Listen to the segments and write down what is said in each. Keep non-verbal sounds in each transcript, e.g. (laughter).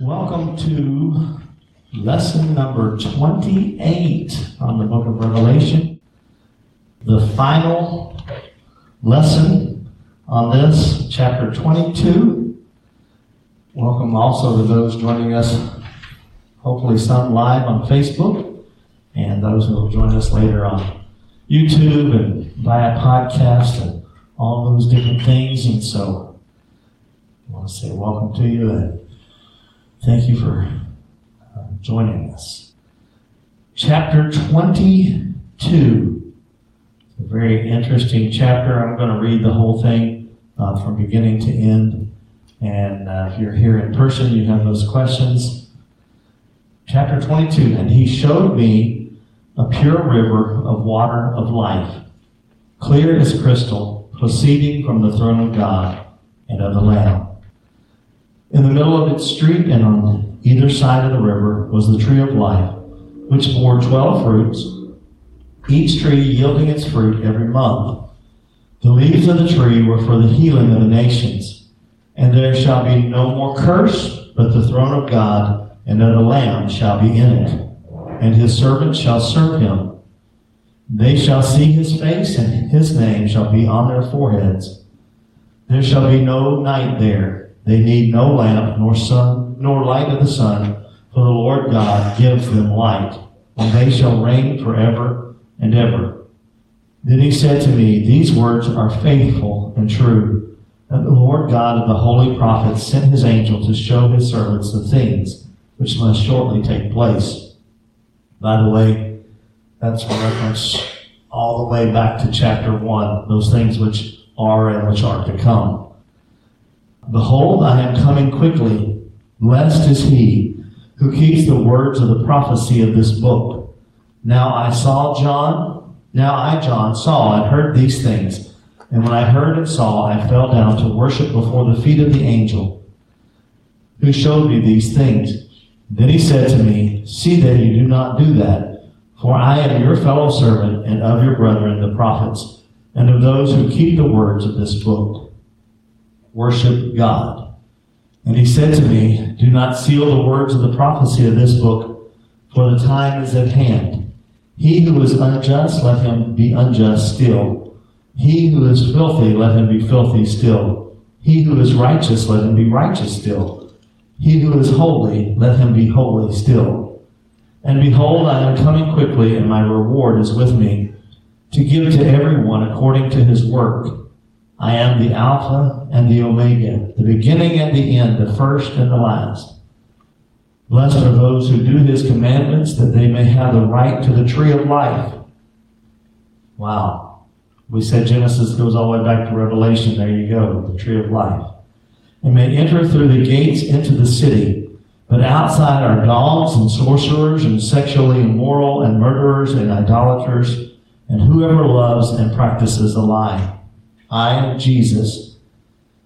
Welcome to lesson number 28 on the book of Revelation. The final lesson on this, chapter 22. Welcome also to those joining us, hopefully some live on Facebook, and those who will join us later on YouTube and via podcast and all those different things. And so I want to say welcome to you thank you for uh, joining us. Chapter 22. A very interesting chapter. I'm going to read the whole thing uh, from beginning to end. And uh, if you're here in person, you have those questions. Chapter 22. And he showed me a pure river of water of life, clear as crystal, proceeding from the throne of God and of the Lamb. In the middle of its street and on either side of the river was the tree of life, which bore twelve fruits, each tree yielding its fruit every month. The leaves of the tree were for the healing of the nations. And there shall be no more curse, but the throne of God and of the Lamb shall be in it, and his servants shall serve him. They shall see his face, and his name shall be on their foreheads. There shall be no night there. They need no lamp, nor sun, nor light of the sun, for the Lord God gives them light, and they shall reign forever and ever. Then he said to me, These words are faithful and true, that the Lord God of the holy prophets sent his angel to show his servants the things which must shortly take place. By the way, that's a reference all the way back to chapter 1, those things which are and which are to come. Behold, I am coming quickly. Blessed is he who keeps the words of the prophecy of this book. Now I saw John, now I, John, saw and heard these things. And when I heard and saw, I fell down to worship before the feet of the angel who showed me these things. Then he said to me, See that you do not do that, for I am your fellow servant and of your brethren the prophets, and of those who keep the words of this book. Worship God. And he said to me, Do not seal the words of the prophecy of this book, for the time is at hand. He who is unjust, let him be unjust still. He who is filthy, let him be filthy still. He who is righteous, let him be righteous still. He who is holy, let him be holy still. And behold, I am coming quickly, and my reward is with me, to give to everyone according to his work. I am the Alpha and the Omega, the beginning and the end, the first and the last. Blessed are those who do his commandments, that they may have the right to the tree of life. Wow. We said Genesis goes all the way back to Revelation. There you go, the tree of life. And may enter through the gates into the city. But outside are dogs and sorcerers and sexually immoral and murderers and idolaters and whoever loves and practices a lie. I, Jesus,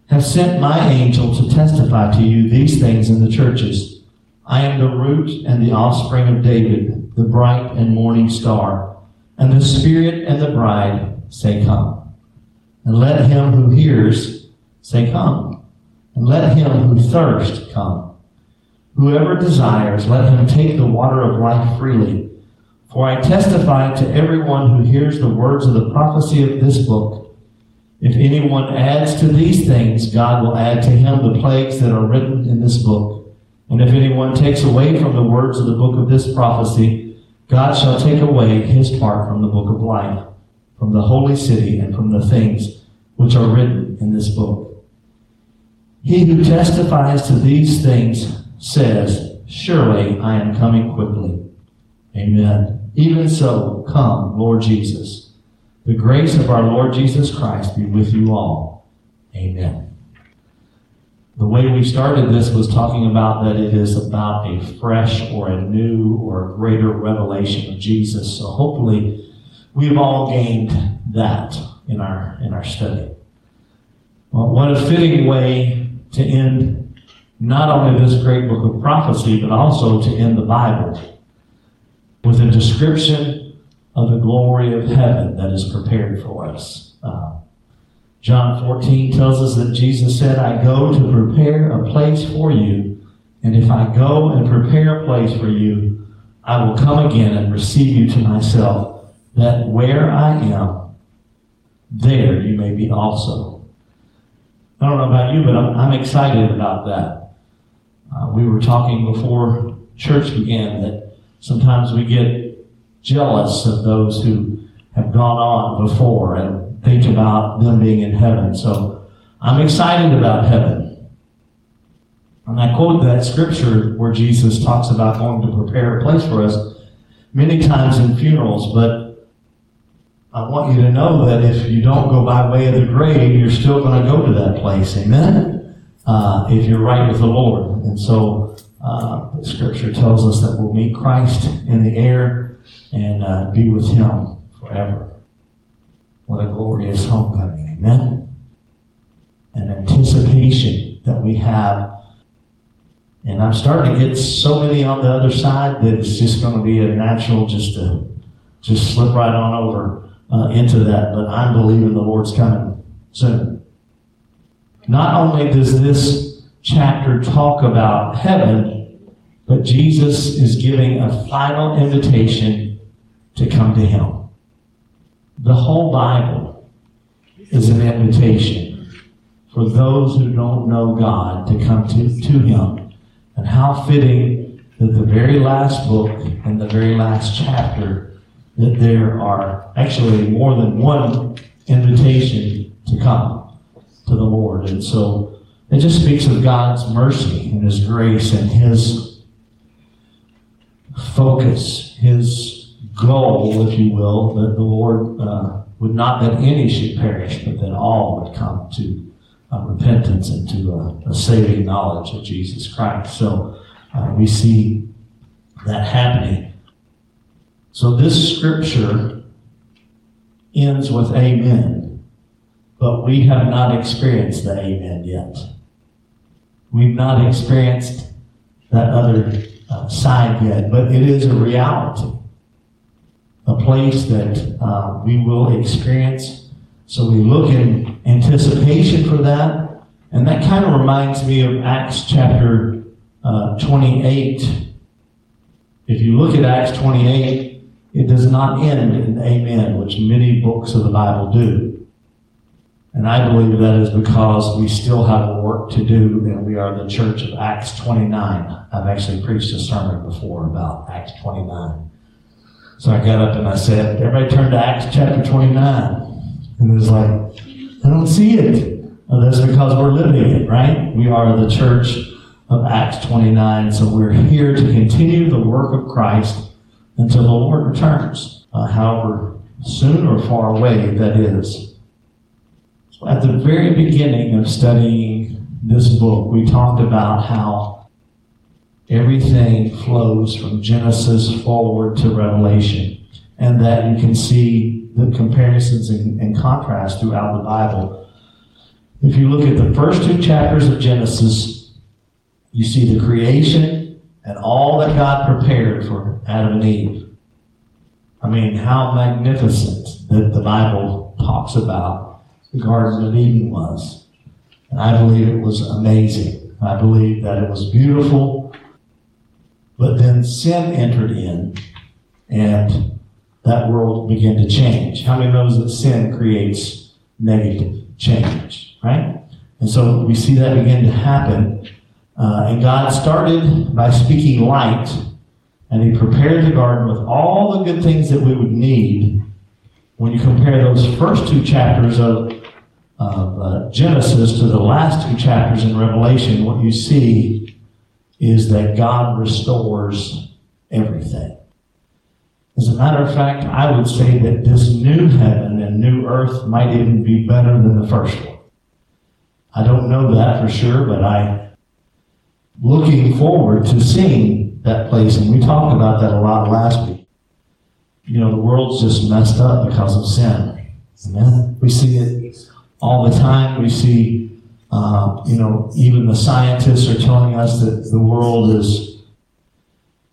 have sent my angel to testify to you these things in the churches. I am the root and the offspring of David, the bright and morning star. And the Spirit and the bride say, Come. And let him who hears say, Come. And let him who thirsts come. Whoever desires, let him take the water of life freely. For I testify to everyone who hears the words of the prophecy of this book. If anyone adds to these things, God will add to him the plagues that are written in this book. And if anyone takes away from the words of the book of this prophecy, God shall take away his part from the book of life, from the holy city, and from the things which are written in this book. He who testifies to these things says, Surely I am coming quickly. Amen. Even so, come, Lord Jesus. The grace of our Lord Jesus Christ be with you all. Amen. The way we started this was talking about that it is about a fresh or a new or a greater revelation of Jesus. So hopefully we've all gained that in our in our study. Well, what a fitting way to end not only this great book of prophecy, but also to end the Bible with a description of the glory of heaven that is prepared for us. Uh, John 14 tells us that Jesus said, I go to prepare a place for you, And if I go and prepare a place for you, I will come again and receive you to myself, that where I am, there you may be also. I don't know about you, but I'm, I'm excited about that. Uh, we were talking before church began that sometimes we get jealous of those who have gone on before and think about them being in heaven. So I'm excited about heaven. And I quote that scripture where Jesus talks about going to prepare a place for us many times in funerals, but I want you to know that if you don't go by way of the grave, you're still going to go to that place. Amen? Uh, if you're right with the Lord. And so uh, scripture tells us that we'll meet Christ in the air and uh, be with him forever. What a glorious homecoming. Amen? An anticipation that we have. And I'm starting to get so many on the other side that it's just going to be a natural just to just slip right on over uh, into that. But I'm believing the Lord's coming soon. Not only does this chapter talk about heaven, but Jesus is giving a final invitation to come to Him. The whole Bible is an invitation for those who don't know God to come to, to Him. And how fitting that the very last book and the very last chapter that there are actually more than one invitation to come to the Lord. And so it just speaks of God's mercy and His grace and His focus, His goal, if you will, that the Lord uh, would not that any should perish, but that all would come to uh, repentance and to a, a, saving knowledge of Jesus Christ. So uh, we see that happening. So this scripture ends with amen, but we have not experienced the amen yet. We've not experienced that other uh, side yet, but it is a reality a place that uh, we will experience. So we look in anticipation for that. And that kind of reminds me of Acts chapter uh, 28. If you look at Acts 28, it does not end in amen, which many books of the Bible do. And I believe that is because we still have work to do, and we are the church of Acts 29. I've actually preached a sermon before about Acts 29. So I got up and I said, everybody turn to Acts chapter 29. And it was like, I don't see it. Well, that's because we're living it, right? We are the church of Acts 29. So we're here to continue the work of Christ until the Lord returns, uh, however soon or far away that is. At the very beginning of studying this book, we talked about how everything flows from Genesis forward to Revelation, and that you can see the comparisons and, and contrasts throughout the Bible. If you look at the first two chapters of Genesis, you see the creation and all that God prepared for Adam and Eve. I mean, how magnificent that the Bible talks about the Garden of Eden was. And I believe it was amazing. I believe that it was beautiful. But then sin entered in, and that world began to change. How many knows that sin creates negative change, right? And so we see that begin to happen. Uh, and God started by speaking light, and He prepared the garden with all the good things that we would need. When you compare those first two chapters of, of uh, Genesis to the last two chapters in Revelation, what you see is that God restores everything. As a matter of fact, I would say that this new heaven and new earth might even be better than the first one. I don't know that for sure, but I looking forward to seeing that place, and we talked about that a lot last week. You know, the world's just messed up because of sin. Amen. We see it all the time. We see uh, you know, even the scientists are telling us that the world is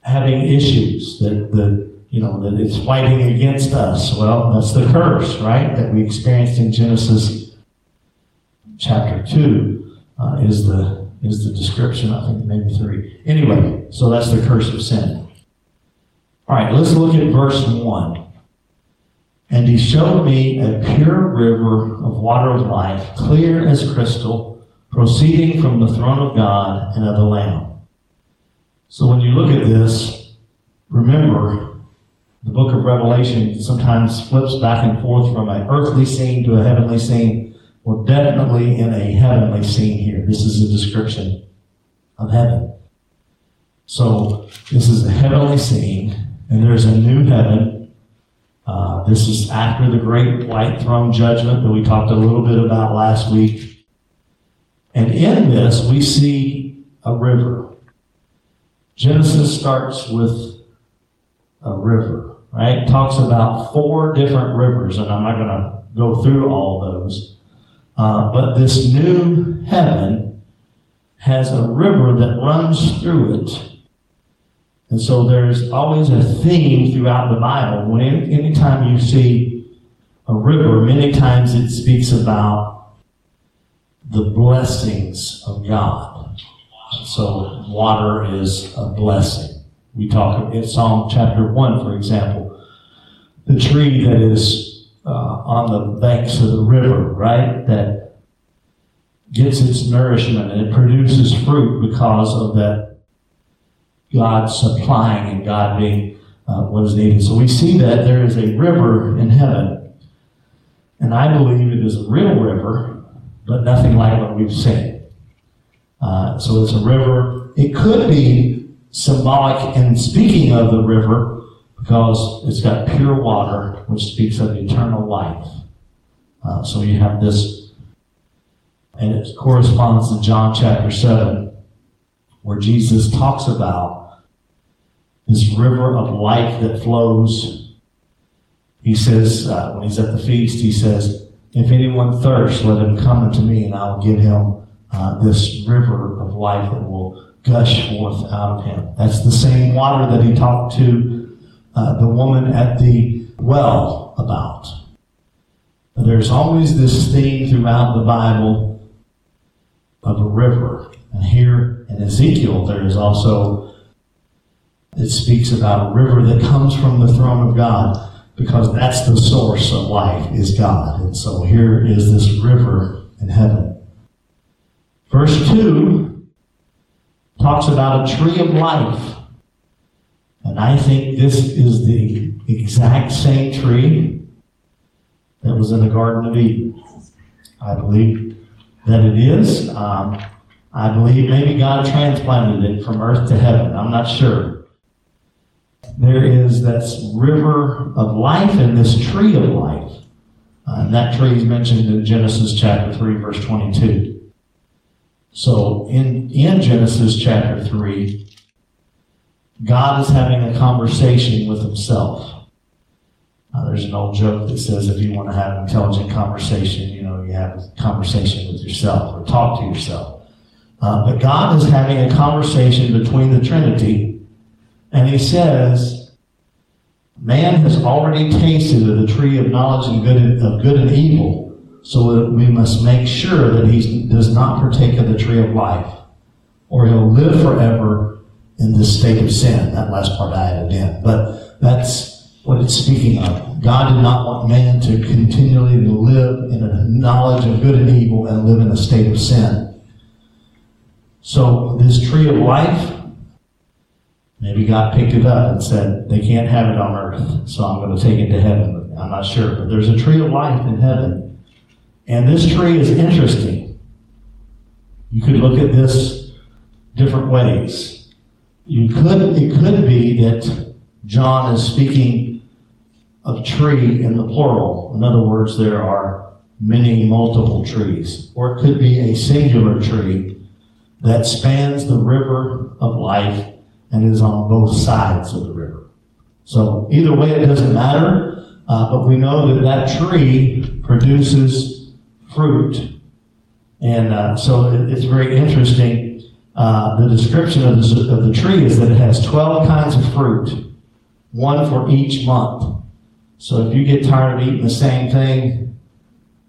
having issues, that, that you know, that it's fighting against us. Well, that's the curse, right, that we experienced in Genesis chapter 2, uh, is the is the description. I think maybe three. Anyway, so that's the curse of sin. All right, let's look at verse 1. And he showed me a pure river of water of life, clear as crystal, proceeding from the throne of God and of the Lamb. So when you look at this, remember the book of Revelation sometimes flips back and forth from an earthly scene to a heavenly scene. We're definitely in a heavenly scene here. This is a description of heaven. So this is a heavenly scene, and there's a new heaven. Uh, this is after the great white throne judgment that we talked a little bit about last week. And in this, we see a river. Genesis starts with a river, right? Talks about four different rivers, and I'm not going to go through all those. Uh, but this new heaven has a river that runs through it. And so there's always a theme throughout the Bible. When any, anytime you see a river, many times it speaks about the blessings of God. So water is a blessing. We talk in Psalm chapter 1, for example, the tree that is uh, on the banks of the river, right? That gets its nourishment and it produces fruit because of that God supplying and God being uh, what is needed. So we see that there is a river in heaven. And I believe it is a real river, but nothing like what we've seen. Uh, so it's a river. It could be symbolic in speaking of the river because it's got pure water, which speaks of eternal life. Uh, so you have this, and it corresponds to John chapter 7, where Jesus talks about this river of life that flows. He says, uh, when he's at the feast, he says, If anyone thirsts, let him come unto me, and I will give him uh, this river of life that will gush forth out of him. That's the same water that he talked to uh, the woman at the well about. There's always this theme throughout the Bible of a river. And here in Ezekiel, there is also, it speaks about a river that comes from the throne of God because that's the source of life is God. And so here is this river in heaven. Verse 2 talks about a tree of life. And I think this is the exact same tree that was in the Garden of Eden. I believe that it is. Um, I believe maybe God transplanted it from earth to heaven. I'm not sure. There is this river of life and this tree of life. Uh, and that tree is mentioned in Genesis chapter 3, verse 22. So in, in Genesis chapter 3, God is having a conversation with himself. Uh, there's an old joke that says if you want to have an intelligent conversation, you know, you have a conversation with yourself or talk to yourself. Uh, but God is having a conversation between the Trinity, and he says, Man has already tasted of the tree of knowledge and good of good and evil so we must make sure that he does not partake of the tree of life, or he'll live forever in this state of sin. That last part I added in. But that's what it's speaking of. God did not want man to continually live in a knowledge of good and evil and live in a state of sin. So this tree of life, maybe God picked it up and said, they can't have it on earth, so I'm going to take it to heaven. I'm not sure. But there's a tree of life in heaven and this tree is interesting. You could look at this different ways. You could, it could be that John is speaking of tree in the plural. In other words, there are many multiple trees. Or it could be a singular tree that spans the river of life and is on both sides of the river. So either way, it doesn't matter. Uh, but we know that that tree produces fruit. And uh, so it, it's very interesting. Uh, the description of the, of the tree is that it has 12 kinds of fruit, one for each month. So if you get tired of eating the same thing,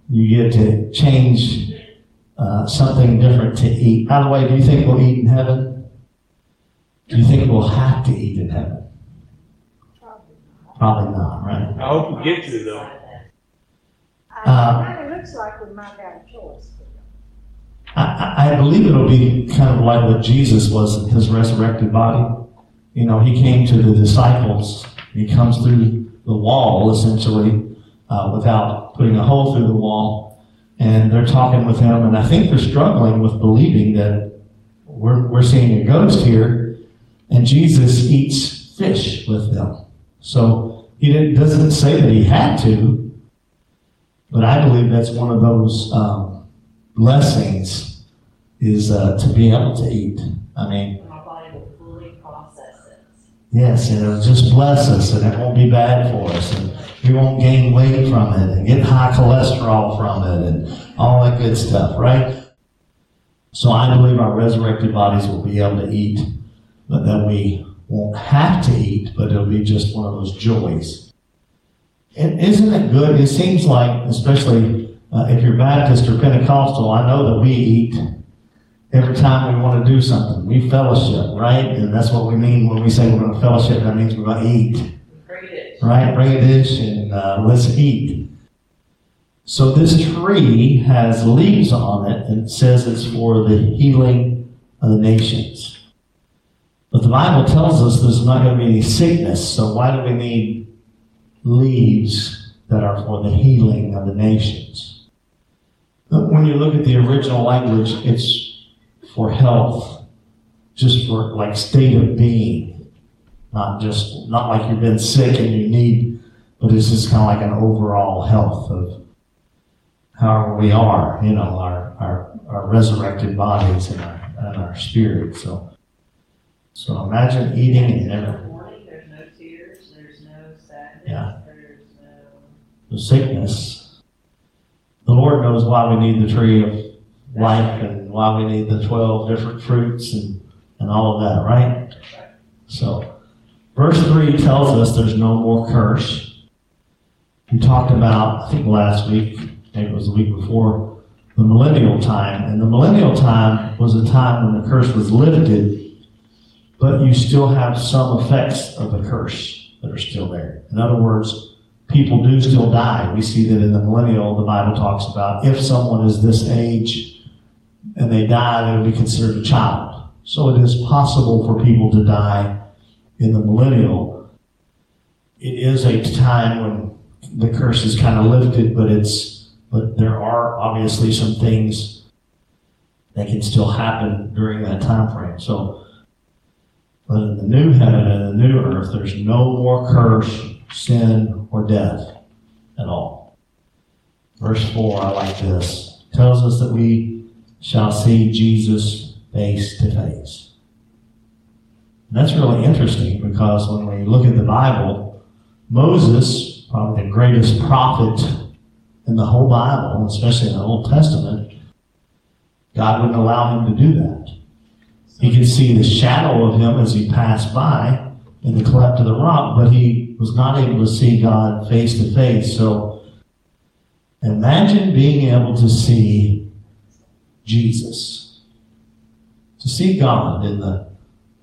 you get to change uh, something different to eat. By the way, do you think we'll eat in heaven? Do you think we'll have to eat in heaven? Probably not, right? I hope we get to though. Uh, It looks like we might have a choice. I, I I believe it'll be kind of like what Jesus was in his resurrected body. You know, he came to the disciples. He comes through the wall, essentially, uh, without putting a hole through the wall. And they're talking with him, and I think they're struggling with believing that we're, we're seeing a ghost here, and Jesus eats fish with them. So he didn't, doesn't say that he had to, but I believe that's one of those um, blessings is uh, to be able to eat. I mean, My body will fully process it. yes, and it'll just bless us, and it won't be bad for us, and we won't gain weight from it, and get high cholesterol from it, and all that good stuff, right? So I believe our resurrected bodies will be able to eat, but that we won't have to eat, but it'll be just one of those joys. And isn't it good? It seems like, especially uh, if you're Baptist or Pentecostal, I know that we eat every time we want to do something. We fellowship, right? And that's what we mean when we say we're going to fellowship. That means we're going to eat, Bring right? Bring a dish and uh, let's eat. So this tree has leaves on it and it says it's for the healing of the nations. But the Bible tells us there's not going to be any sickness. So why do we need leaves that are for the healing of the nations? But When you look at the original language, it's for health, just for like state of being, not just not like you've been sick and you need, but it's just kind of like an overall health of how we are, you know, our our, our resurrected bodies and our and our spirit. So, so imagine eating and never no there's no tears, there's no sadness, Yeah. there's no. the sickness. The Lord knows why we need the tree of life and why we need the 12 different fruits and, and all of that, right? So, verse 3 tells us there's no more curse. We talked about, I think last week, maybe it was the week before, the millennial time. And the millennial time was a time when the curse was lifted, but you still have some effects of the curse that are still there. In other words, people do still die. We see that in the millennial, the Bible talks about if someone is this age and they die, they would be considered a child. So it is possible for people to die in the millennial. It is a time when the curse is kind of lifted, but it's but there are obviously some things that can still happen during that time frame. So but in the new heaven and the new earth, there's no more curse, sin, or death at all. Verse 4, I like this, tells us that we shall see Jesus face to face. That's really interesting because when we look at the Bible, Moses, probably the greatest prophet in the whole Bible, especially in the Old Testament, God wouldn't allow him to do that. He could see the shadow of him as he passed by in the cleft of the rock, but he was not able to see God face to face. So imagine being able to see Jesus, to see God in the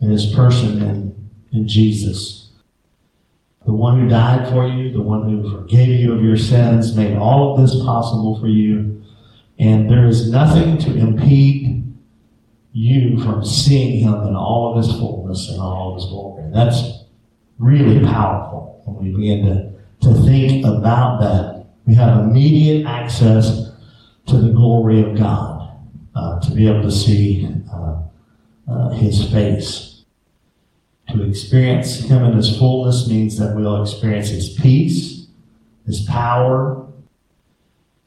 in His person in, in Jesus, the one who died for you, the one who forgave you of your sins, made all of this possible for you, and there is nothing to impede you from seeing him in all of his fullness and all of his glory. That's really powerful when we begin to, to think about that. We have immediate access to the glory of God, uh, to be able to see uh, uh, his face. To experience him in his fullness means that we'll experience his peace, his power.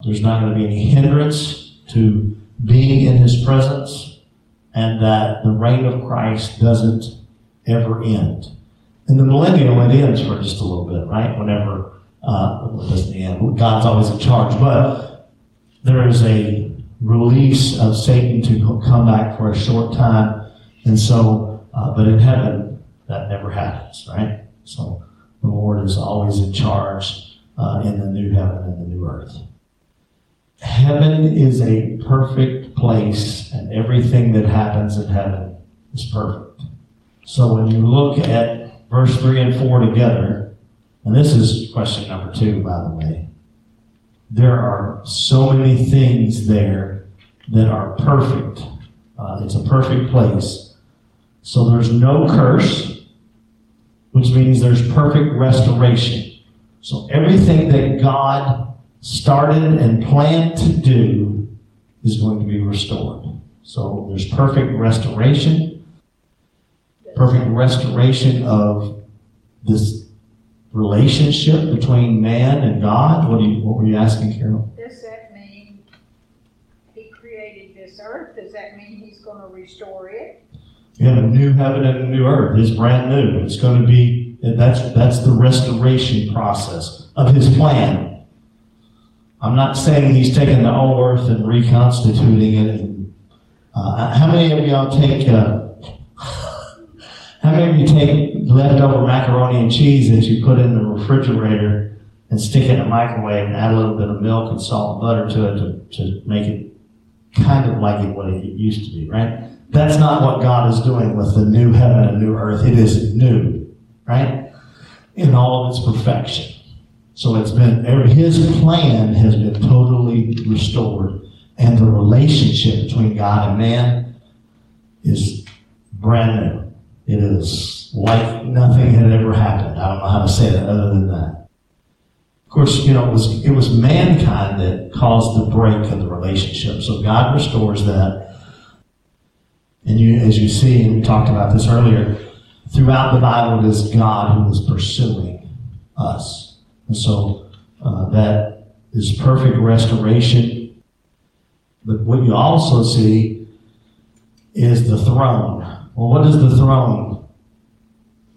There's not going to be any hindrance to being in his presence and that the reign of Christ doesn't ever end. In the millennium, it ends for just a little bit, right? Whenever uh, it doesn't end, God's always in charge. But there is a release of Satan to come back for a short time, and so, uh, but in heaven, that never happens, right? So the Lord is always in charge uh, in the new heaven and the new earth. Heaven is a perfect place, and everything that happens in heaven is perfect. So when you look at verse 3 and 4 together, and this is question number two, by the way, there are so many things there that are perfect. Uh, it's a perfect place. So there's no curse, which means there's perfect restoration. So everything that God started and planned to do is going to be restored. So there's perfect restoration, perfect restoration of this relationship between man and God. What, do you, what were you asking, Carol? Does that mean he created this earth? Does that mean he's gonna restore it? You have a new heaven and a new earth. It's brand new. It's going to be, that's, that's the restoration process of his plan. I'm not saying he's taking the old earth and reconstituting it. And, uh, how many of y'all take, uh, how many of you take leftover macaroni and cheese that you put in the refrigerator and stick it in a microwave and add a little bit of milk and salt and butter to it to, to make it kind of like it what it used to be, right? That's not what God is doing with the new heaven and new earth. It is new, right? In all of its perfection. So it's been, his plan has been totally restored. And the relationship between God and man is brand new. It is like nothing had ever happened. I don't know how to say that other than that. Of course, you know, it was, it was mankind that caused the break in the relationship. So God restores that. And you, as you see, and we talked about this earlier, throughout the Bible, it is God who is pursuing us. And so uh, that is perfect restoration. But what you also see is the throne. Well, what does the throne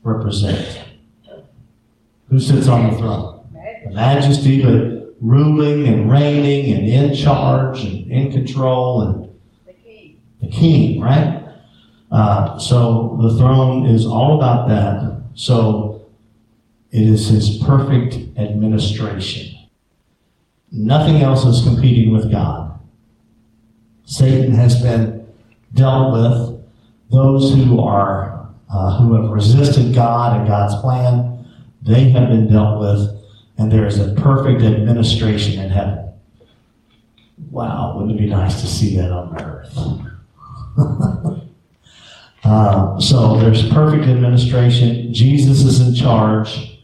represent? Who sits on the throne? Majesty. Majesty, but ruling and reigning and in charge and in control and The king. the king, right? Uh, so the throne is all about that. So it is his perfect administration. Nothing else is competing with God. Satan has been dealt with. Those who are uh, who have resisted God and God's plan, they have been dealt with, and there is a perfect administration in heaven. Wow, wouldn't it be nice to see that on earth? (laughs) Uh, so there's perfect administration. Jesus is in charge.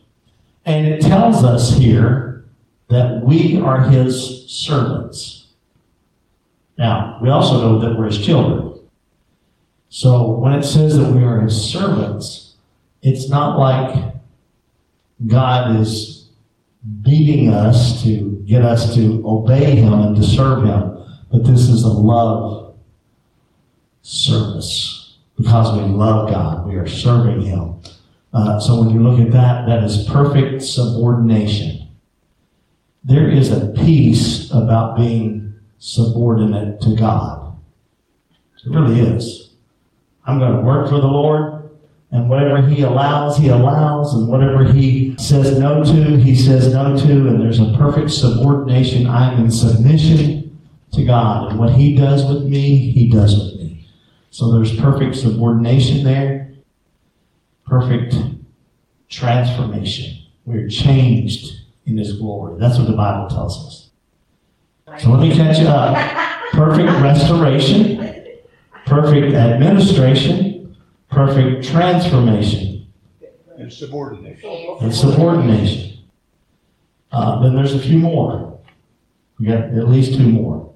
And it tells us here that we are his servants. Now, we also know that we're his children. So when it says that we are his servants, it's not like God is beating us to get us to obey him and to serve him, but this is a love service because we love God. We are serving Him. Uh, so when you look at that, that is perfect subordination. There is a peace about being subordinate to God. It really is. I'm going to work for the Lord, and whatever He allows, He allows, and whatever He says no to, He says no to, and there's a perfect subordination. I'm in submission to God, and what He does with me, He does with me. So there's perfect subordination there, perfect transformation. We're changed in His glory. That's what the Bible tells us. So let me catch you up. Perfect restoration, perfect administration, perfect transformation, and subordination. and subordination. Uh, then there's a few more. We got at least two more.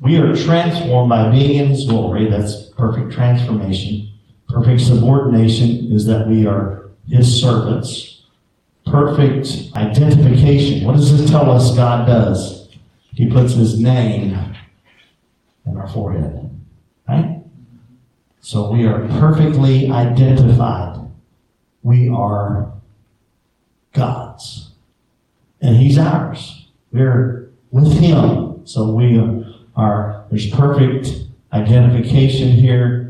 We are transformed by being in His glory. That's perfect transformation. Perfect subordination is that we are His servants. Perfect identification. What does this tell us God does? He puts His name in our forehead. Right? So we are perfectly identified. We are God's. And He's ours. We're with Him. So we are, there's perfect identification here.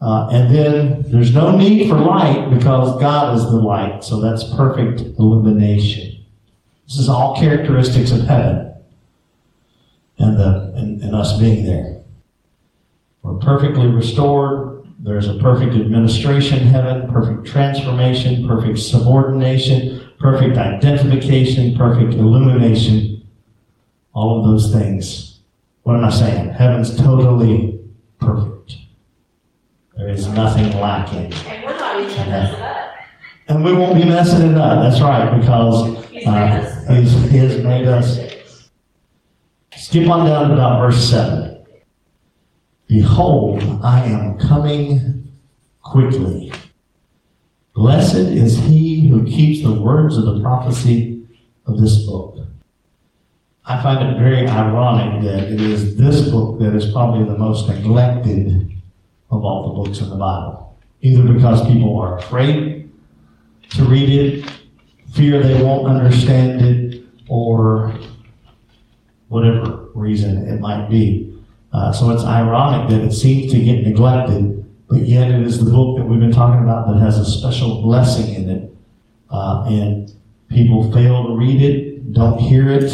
Uh, and then there's no need for light because God is the light. So that's perfect illumination. This is all characteristics of heaven and, the, and, and us being there. We're perfectly restored. There's a perfect administration heaven, perfect transformation, perfect subordination, perfect identification, perfect illumination. All of those things. What am I saying? Heaven's totally perfect. There is nothing lacking. And we're not even gonna mess it up. And we won't be messing it up. That's right, because He's made uh, us. he's, he has made us. Skip on down to about verse 7. Behold, I am coming quickly. Blessed is he who keeps the words of the prophecy of this book. I find it very ironic that it is this book that is probably the most neglected of all the books in the Bible. Either because people are afraid to read it, fear they won't understand it, or whatever reason it might be. Uh, so it's ironic that it seems to get neglected, but yet it is the book that we've been talking about that has a special blessing in it. Uh, and people fail to read it, don't hear it.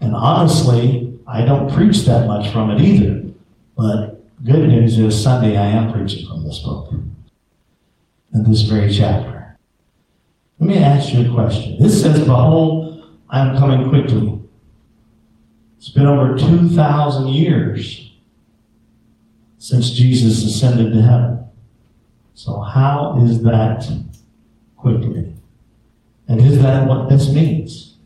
And honestly, I don't preach that much from it either. But good news is Sunday I am preaching from this book in this very chapter. Let me ask you a question. This says, Behold, I am coming quickly. It's been over 2,000 years since Jesus ascended to heaven. So, how is that quickly? And is that what this means?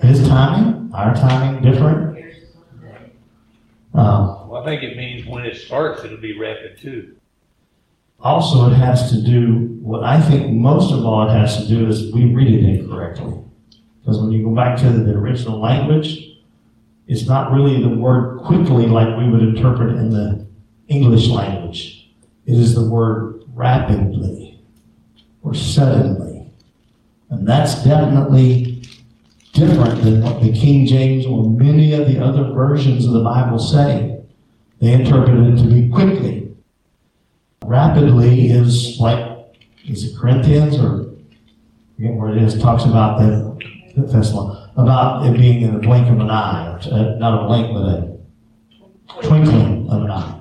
His timing? Our timing different? Here's his one day. Um, Well, I think it means when it starts, it'll be rapid too. also, it has to do, what I think most of all it has to do is we read it incorrectly. Because when you go back to the original language, it's not really the word quickly like we would interpret in the English language. It is the word rapidly or suddenly. And that's definitely different than what the King James or many of the other versions of the Bible say. They interpret it to be quickly. Rapidly is like, is it Corinthians or forget where it is, talks about the, the Thessalon, about it being in the blink of an eye, uh, not a blink, but a twinkling of an eye.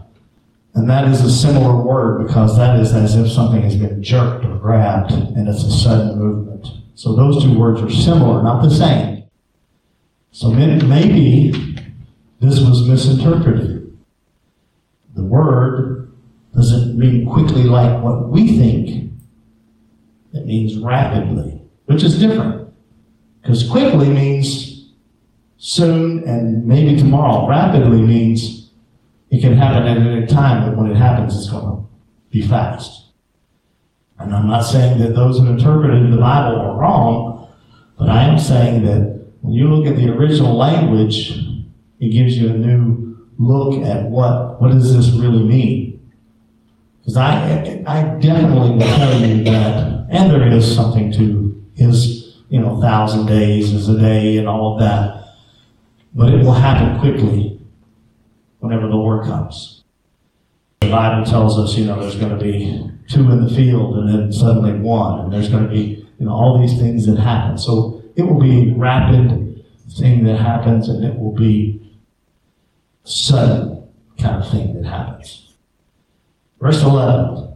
And that is a similar word because that is as if something has been jerked or grabbed and it's a sudden movement. So those two words are similar, not the same. So maybe this was misinterpreted. The word doesn't mean quickly like what we think. It means rapidly, which is different. Because quickly means soon and maybe tomorrow. Rapidly means it can happen at any time, but when it happens, it's going to be fast. And I'm not saying that those who interpreted the Bible are wrong, but I am saying that when you look at the original language, it gives you a new look at what, what does this really mean? Because I, I definitely will tell you that, and there is something to his, you know, thousand days is a day and all of that. But it will happen quickly whenever the Lord comes. The Bible tells us, you know, there's going to be two in the field and then suddenly one, and there's going to be, you know, all these things that happen. So it will be a rapid thing that happens, and it will be sudden kind of thing that happens. Verse 11.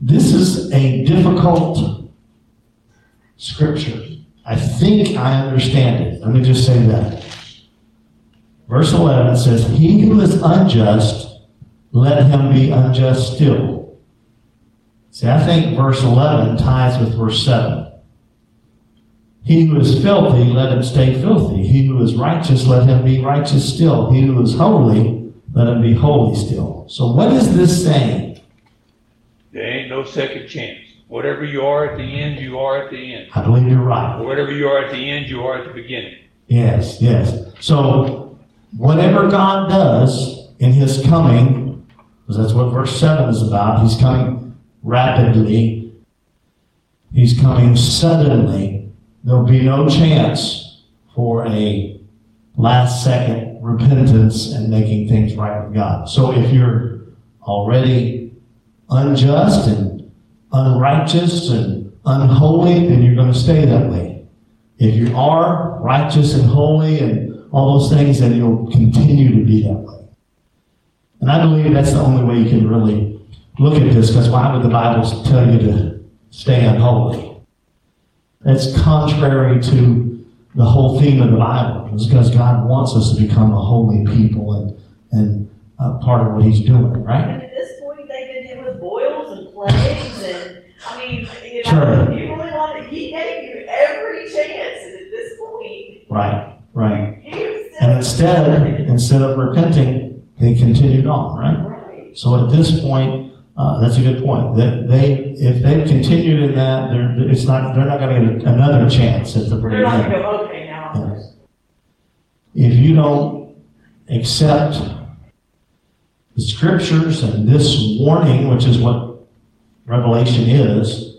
This is a difficult scripture. I think I understand it. Let me just say that. Verse 11 says, He who is unjust, let him be unjust still. See, I think verse 11 ties with verse 7. He who is filthy, let him stay filthy. He who is righteous, let him be righteous still. He who is holy, let him be holy still. So, what is this saying? There ain't no second chance. Whatever you are at the end, you are at the end. I believe you're right. Whatever you are at the end, you are at the beginning. Yes, yes. So, whatever God does in his coming, because that's what verse 7 is about, he's coming rapidly, he's coming suddenly. There'll be no chance for a last second repentance and making things right with God. So, if you're already unjust and unrighteous and unholy, then you're going to stay that way. If you are righteous and holy and all those things, then you'll continue to be that way. And I believe that's the only way you can really look at this, because why would the Bible tell you to stay unholy? That's contrary to the whole theme of the Bible. It's because God wants us to become a holy people and, and uh, part of what He's doing, right? And at this point, they've been hit with boils and plagues and, I mean, you know, Sure. you really want to, he gave you every chance, and at this point, Right, right. And instead, instead of repenting, they continued on, right? Right. So at this point, uh, that's a good point. That they, if they've continued in that, they're, it's not, they're not going to get another chance at the very They're not end. gonna go, okay, now Yeah. If you don't accept the scriptures and this warning, which is what Revelation is,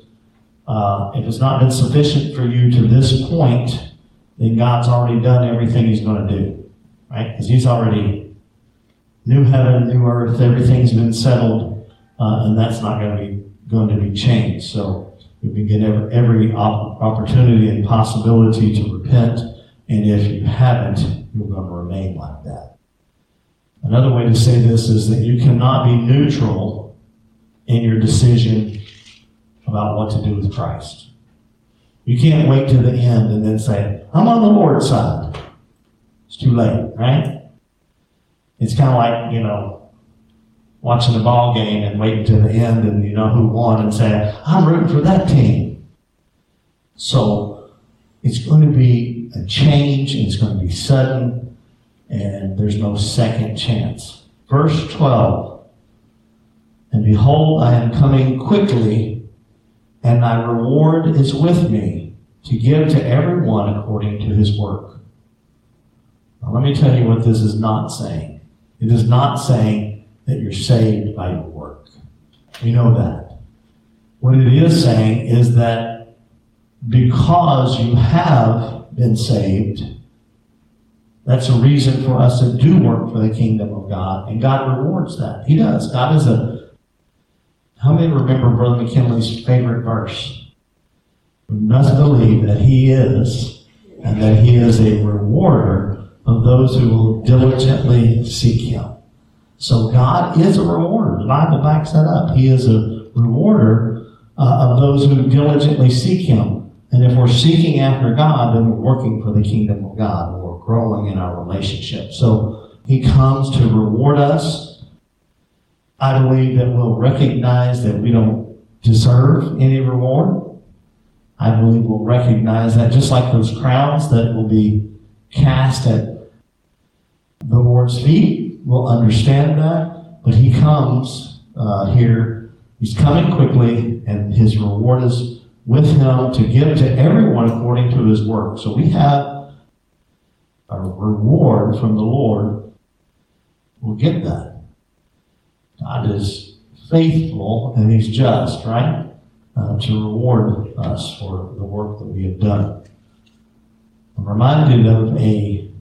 uh, if it's not been sufficient for you to this point, then God's already done everything He's going to do, right? Because He's already new heaven, new earth, everything's been settled, uh, and that's not going to be going to be changed. So we can get every, every op- opportunity and possibility to repent, and if you haven't, you're going to remain like that. Another way to say this is that you cannot be neutral in your decision about what to do with Christ. You can't wait to the end and then say, I'm on the Lord's side. It's too late, right? It's kind of like, you know, watching a ball game and waiting to the end and you know who won and say, I'm rooting for that team. So it's going to be a change, and it's going to be sudden, and there's no second chance. Verse 12 And behold, I am coming quickly, and my reward is with me to give to everyone according to his work. Now, let me tell you what this is not saying. It is not saying that you're saved by your work. We know that. What it is saying is that because you have been saved, that's a reason for us to do work for the kingdom of God, and God rewards that. He does. God is a. How many remember Brother McKinley's favorite verse? We must believe that He is, and that He is a rewarder of those who will diligently seek Him. So God is a rewarder. The Bible backs that up. He is a rewarder uh, of those who diligently seek Him. And if we're seeking after God, then we're working for the kingdom of God. We're growing in our relationship. So He comes to reward us. I believe that we'll recognize that we don't deserve any reward. I believe we'll recognize that just like those crowns that will be cast at the Lord's feet, we'll understand that. But He comes uh, here. He's coming quickly, and His reward is with him to give to everyone according to his work. So we have a reward from the Lord. We'll get that. God is faithful and he's just, right? Uh, to reward us for the work that we have done. I'm reminded of a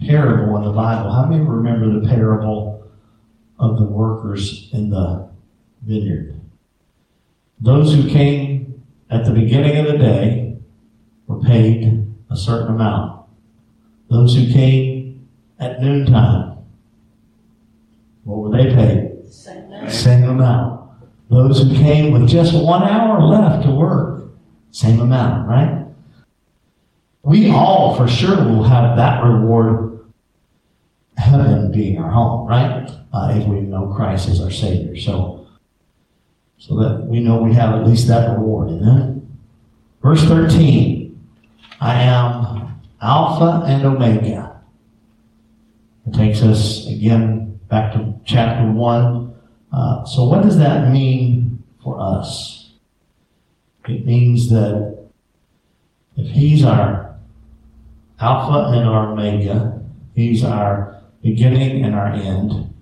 parable in the Bible. How many remember the parable of the workers in the vineyard? Those who came at the beginning of the day were paid a certain amount. Those who came at noontime, what were they paid? Same. Same amount. Those who came with just one hour left to work, same amount, right? We all for sure will have that reward, heaven being our home, right? Uh, if we know Christ as our Savior. So, so that we know we have at least that reward. Amen. Verse 13 I am Alpha and Omega. It takes us again back to chapter 1. Uh, so, what does that mean for us? It means that if He's our Alpha and our Omega, He's our beginning and our end.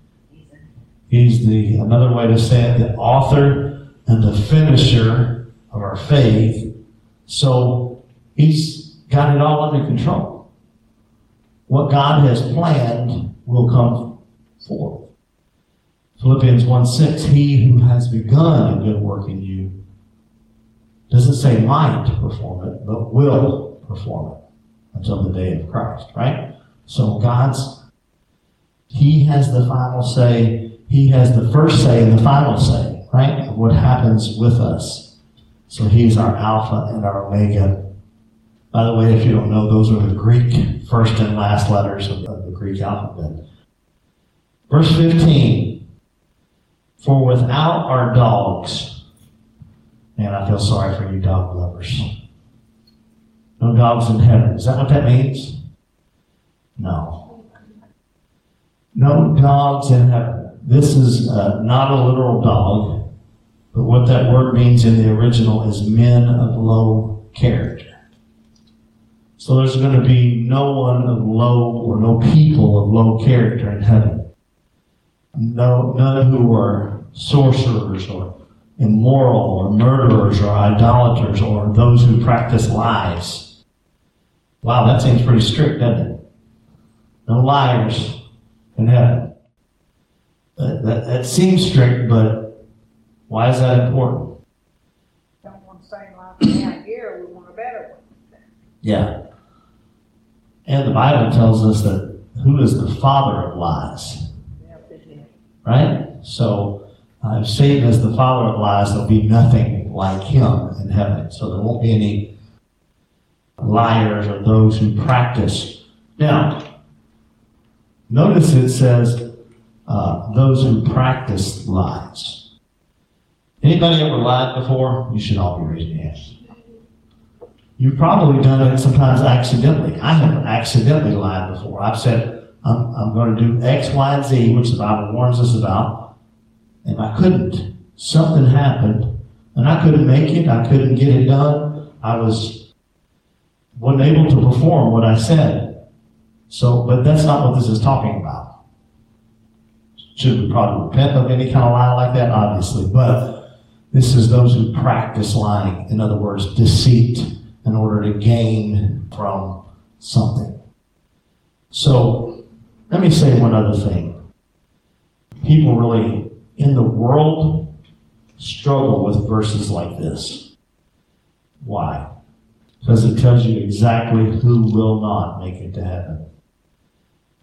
He's the, another way to say it, the author and the finisher of our faith. So He's got it all under control. What God has planned will come forth. Philippians 1 6, He who has begun a good work in you doesn't say might perform it, but will perform it until the day of Christ, right? So God's, He has the final say. He has the first say and the final say, right? Of what happens with us. So He's our Alpha and our Omega. By the way, if you don't know, those are the Greek first and last letters of the Greek alphabet. Verse 15. For without our dogs, man, I feel sorry for you dog lovers. No dogs in heaven. Is that what that means? No. No dogs in heaven. This is uh, not a literal dog, but what that word means in the original is men of low character. So there's going to be no one of low or no people of low character in heaven. No, none who are sorcerers or immoral or murderers or idolaters or those who practice lies. Wow, that seems pretty strict, doesn't it? No liars in heaven. That, that, that seems strict, but why is that important? Don't want the same life here, we want a better one. Yeah. And the Bible tells us that who is the father of lies? Right? So, uh, if Satan is the father of lies, there'll be nothing like him in heaven. So, there won't be any liars or those who practice. Now, notice it says uh, those who practice lies. Anybody ever lied before? You should all be raising your hands. You've probably done it sometimes accidentally. I have accidentally lied before. I've said, I'm, I'm going to do X, Y, and Z, which the Bible warns us about, and I couldn't. Something happened, and I couldn't make it. I couldn't get it done. I was wasn't able to perform what I said. So, but that's not what this is talking about. Should we probably repent of any kind of lie like that? Obviously, but this is those who practice lying. In other words, deceit in order to gain from something. So, let me say one other thing. People really, in the world, struggle with verses like this. Why? Because it tells you exactly who will not make it to heaven.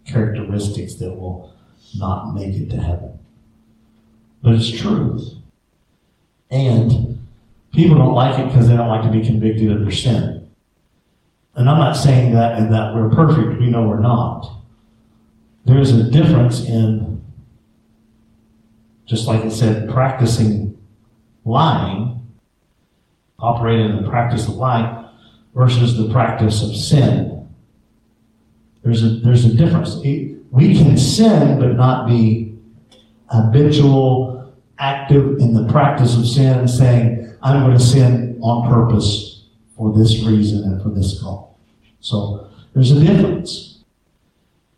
Characteristics that will not make it to heaven. But it's truth. And people don't like it because they don't like to be convicted of their sin. And I'm not saying that and that we're perfect. We know we're not. There's a difference in, just like it said, practicing lying, operating in the practice of lying, versus the practice of sin. There's a, there's a difference. We can sin but not be habitual, active in the practice of sin, saying, I'm going to sin on purpose for this reason and for this goal. So there's a difference.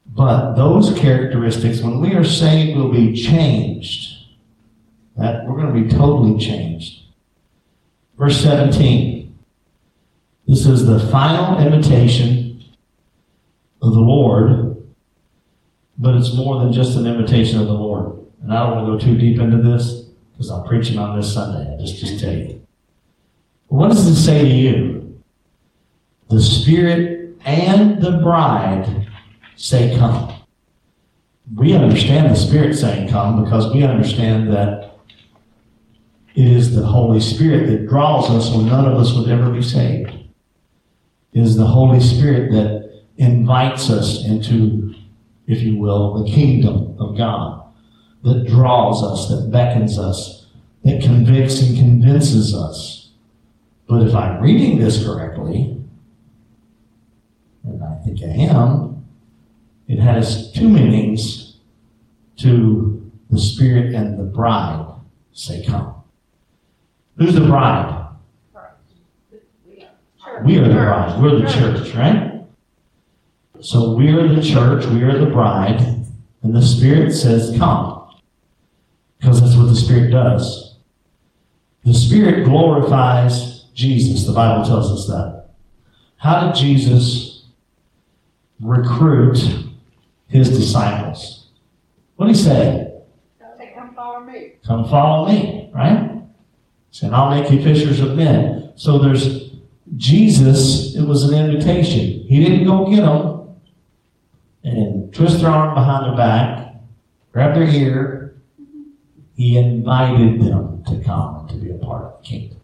But those characteristics, when we are saved, will be changed. That we're going to be totally changed. Verse 17. This is the final invitation of the Lord, but it's more than just an invitation of the Lord. And I don't want to go too deep into this because I'm preaching on this Sunday. I just just tell you. What does it say to you? The Spirit and the bride say, Come. We understand the Spirit saying, Come because we understand that it is the Holy Spirit that draws us when none of us would ever be saved. It is the Holy Spirit that invites us into, if you will, the kingdom of God, that draws us, that beckons us, that convicts and convinces us. But if I'm reading this correctly, and I think I am, it has two meanings to the Spirit and the bride say, Come. Who's the bride? We are the bride. We're the church, right? So we are the church. We are the bride. And the Spirit says, Come. Because that's what the Spirit does. The Spirit glorifies Jesus. The Bible tells us that. How did Jesus recruit his disciples? What did he say? Come follow me. Come follow me, right? And I'll make you fishers of men. So there's Jesus, it was an invitation. He didn't go get them. And twist their arm behind their back, grab their ear. He invited them to come and to be a part of the kingdom.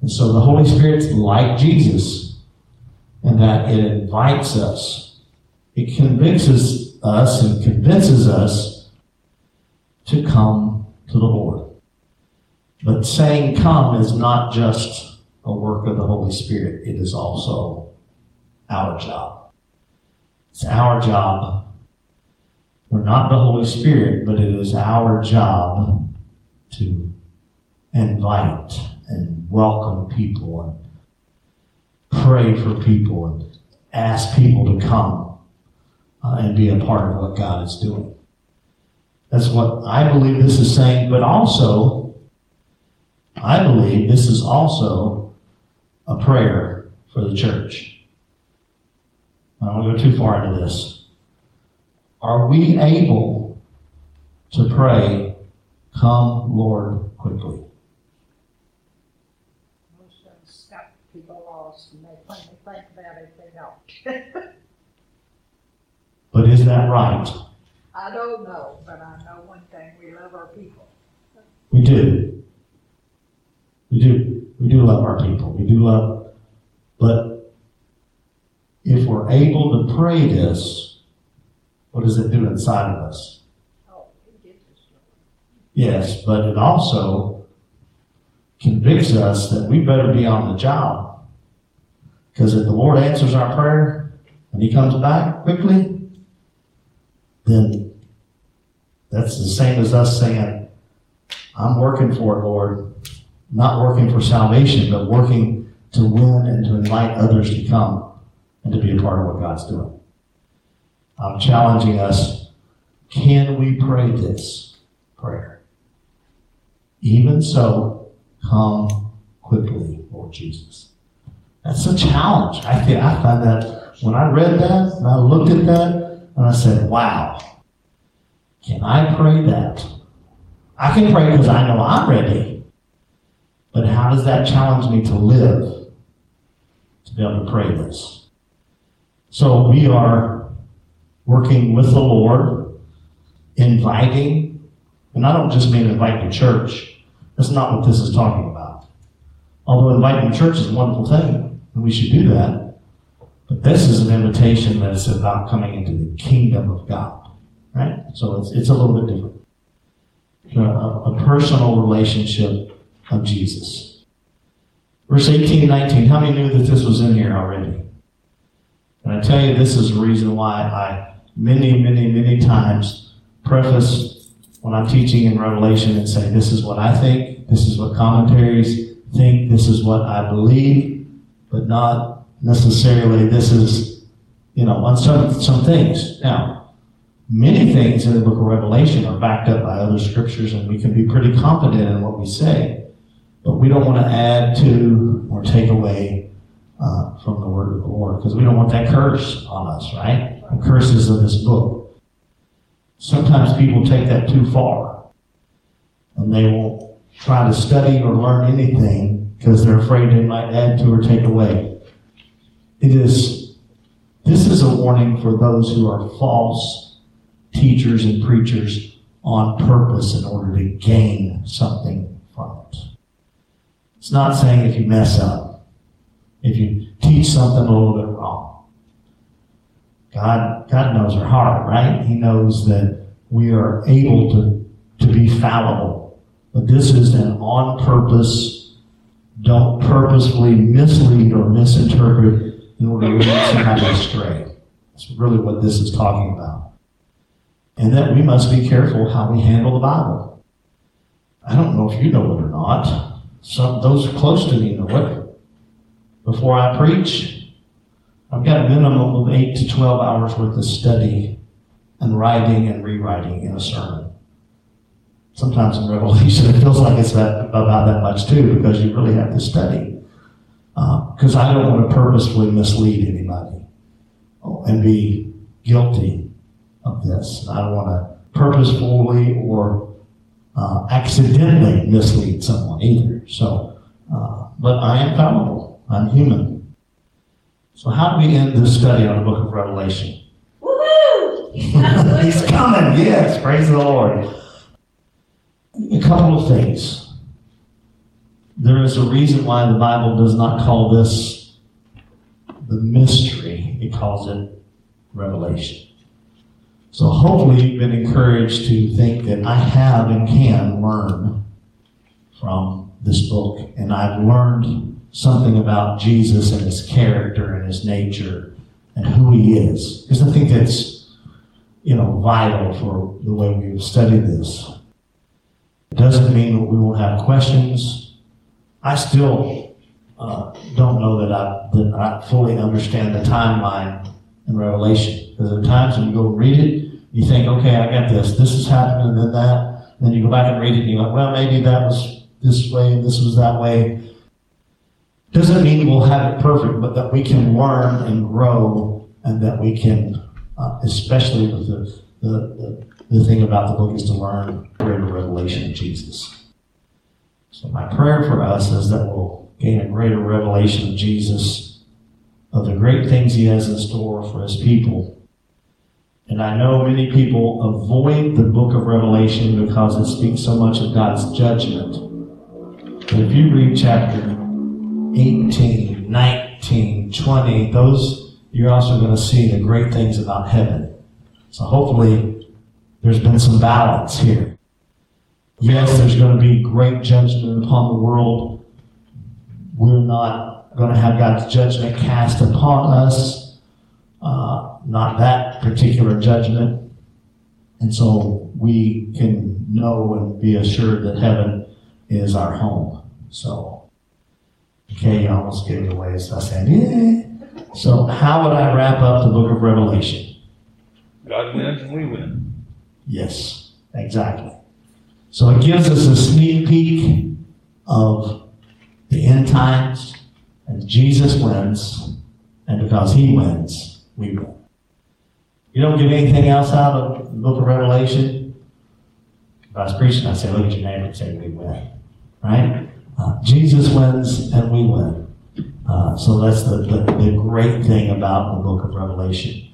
And so the Holy Spirit's like Jesus in that it invites us. It convinces us and convinces us to come to the Lord. But saying come is not just a work of the Holy Spirit, it is also our job. It's our job. We're not the Holy Spirit, but it is our job to invite and welcome people and pray for people and ask people to come uh, and be a part of what God is doing. That's what I believe this is saying, but also, I believe this is also a prayer for the church. I don't want to go too far into this. Are we able to pray, Come, Lord, quickly? Most of us got people lost and they think about it, they don't. (laughs) But is that right? I don't know, but I know one thing, we love our people. We do. We do. We do love our people. We do love, but if we're able to pray this, what does it do inside of us? Yes, but it also convicts us that we better be on the job. Because if the Lord answers our prayer and He comes back quickly, then that's the same as us saying, I'm working for it, Lord. Not working for salvation, but working to win and to invite others to come and to be a part of what God's doing. I'm challenging us can we pray this prayer? Even so, come quickly, Lord Jesus. That's a challenge. I think I find that when I read that and I looked at that and I said, wow, can I pray that? I can pray because I know I'm ready. But how does that challenge me to live to be able to pray this? So we are working with the Lord, inviting, and I don't just mean invite to church. That's not what this is talking about. Although inviting to church is a wonderful thing, and we should do that. But this is an invitation that's about coming into the kingdom of God, right? So it's, it's a little bit different. A, a personal relationship of Jesus. Verse 18 and 19, how many knew that this was in here already? And I tell you, this is the reason why I many, many, many times preface when I'm teaching in Revelation and say, this is what I think, this is what commentaries think, this is what I believe, but not necessarily this is, you know, on some, some things. Now, many things in the book of Revelation are backed up by other scriptures, and we can be pretty confident in what we say. But we don't want to add to or take away uh, from the word of the Lord because we don't want that curse on us, right? The curses of this book. Sometimes people take that too far and they won't try to study or learn anything because they're afraid they might add to or take away. It is, this is a warning for those who are false teachers and preachers on purpose in order to gain something from it. It's not saying if you mess up, if you teach something a little bit wrong. God, God knows our heart, right? He knows that we are able to, to be fallible. But this is an on purpose, don't purposefully mislead or misinterpret in order to lead somebody astray. That's really what this is talking about. And that we must be careful how we handle the Bible. I don't know if you know it or not. Some those close to me know it. Before I preach, I've got a minimum of eight to twelve hours worth of study and writing and rewriting in a sermon. Sometimes in Revelation, (laughs) it feels like it's that, about that much too, because you really have to study. Because uh, I don't want to purposefully mislead anybody and be guilty of this. I don't want to purposefully or uh, accidentally mislead someone either. So, uh, but I am fallible. I'm human. So, how do we end this study on the book of Revelation? Woohoo! (laughs) He's coming He's quickly. coming, yes, praise the Lord. A couple of things. There is a reason why the Bible does not call this the mystery, it calls it revelation. So hopefully you've been encouraged to think that I have and can learn from this book, and I've learned something about Jesus and his character and his nature and who he is. Because I think that's you know, vital for the way we study this. It doesn't mean that we won't have questions. I still uh, don't know that I, that I fully understand the timeline in Revelation. Because at times when you go read it, you think, okay, I got this. This is happening, and then that. And then you go back and read it, and you're like, well, maybe that was this way, and this was that way. Doesn't mean we'll have it perfect, but that we can learn and grow, and that we can uh, especially with the, the, the, the thing about the book is to learn greater revelation of Jesus. So my prayer for us is that we'll gain a greater revelation of Jesus, of the great things he has in store for his people. And I know many people avoid the book of Revelation because it speaks so much of God's judgment. But if you read chapter 18, 19, 20, those you're also going to see the great things about heaven. So hopefully there's been some balance here. Yes, there's going to be great judgment upon the world. We're not going to have God's judgment cast upon us, uh, not that particular judgment. And so we can know and be assured that heaven is our home. So, okay, you almost gave it away, so I said, yeah. So, how would I wrap up the book of Revelation? God wins and we win. Yes, exactly. So, it gives us a sneak peek of the end times, and Jesus wins, and because he wins, we win. You don't get anything else out of the book of Revelation? If I was preaching, I'd say, look at your neighbor and say, we win. Right? Uh, Jesus wins, and we win. Uh, so that's the, the, the great thing about the book of Revelation.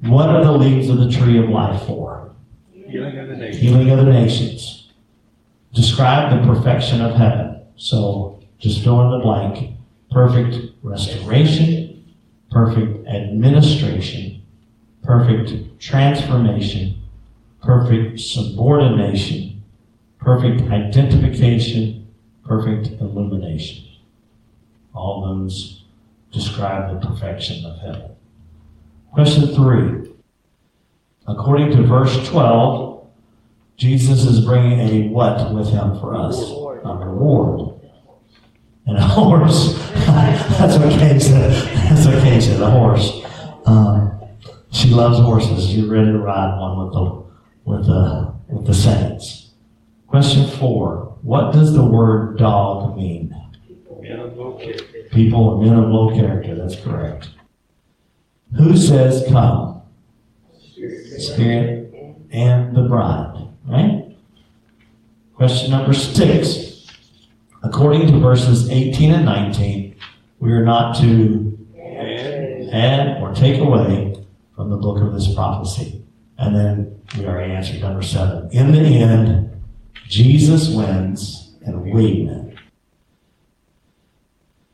What are the leaves of the tree of life for? Healing of the nation. Healing of the nations. Describe the perfection of heaven. So just fill in the blank. Perfect restoration, perfect administration, perfect transformation, perfect subordination, perfect identification, perfect illumination. All those describe the perfection of heaven. Question three. According to verse 12, Jesus is bringing a what with him for us? A reward. And a horse. (laughs) That's what Kay said. That's what Kay said, a horse. Um, she loves horses. She's ready to ride one with the, with the, with the saints. Question four. What does the word dog mean? Men of low character. People men of low character. That's correct. Who says come? Spirit and the bride. Right? Question number six. According to verses 18 and 19, we are not to add or take away from the book of this prophecy. And then we already answered number seven. In the end, Jesus wins and we win.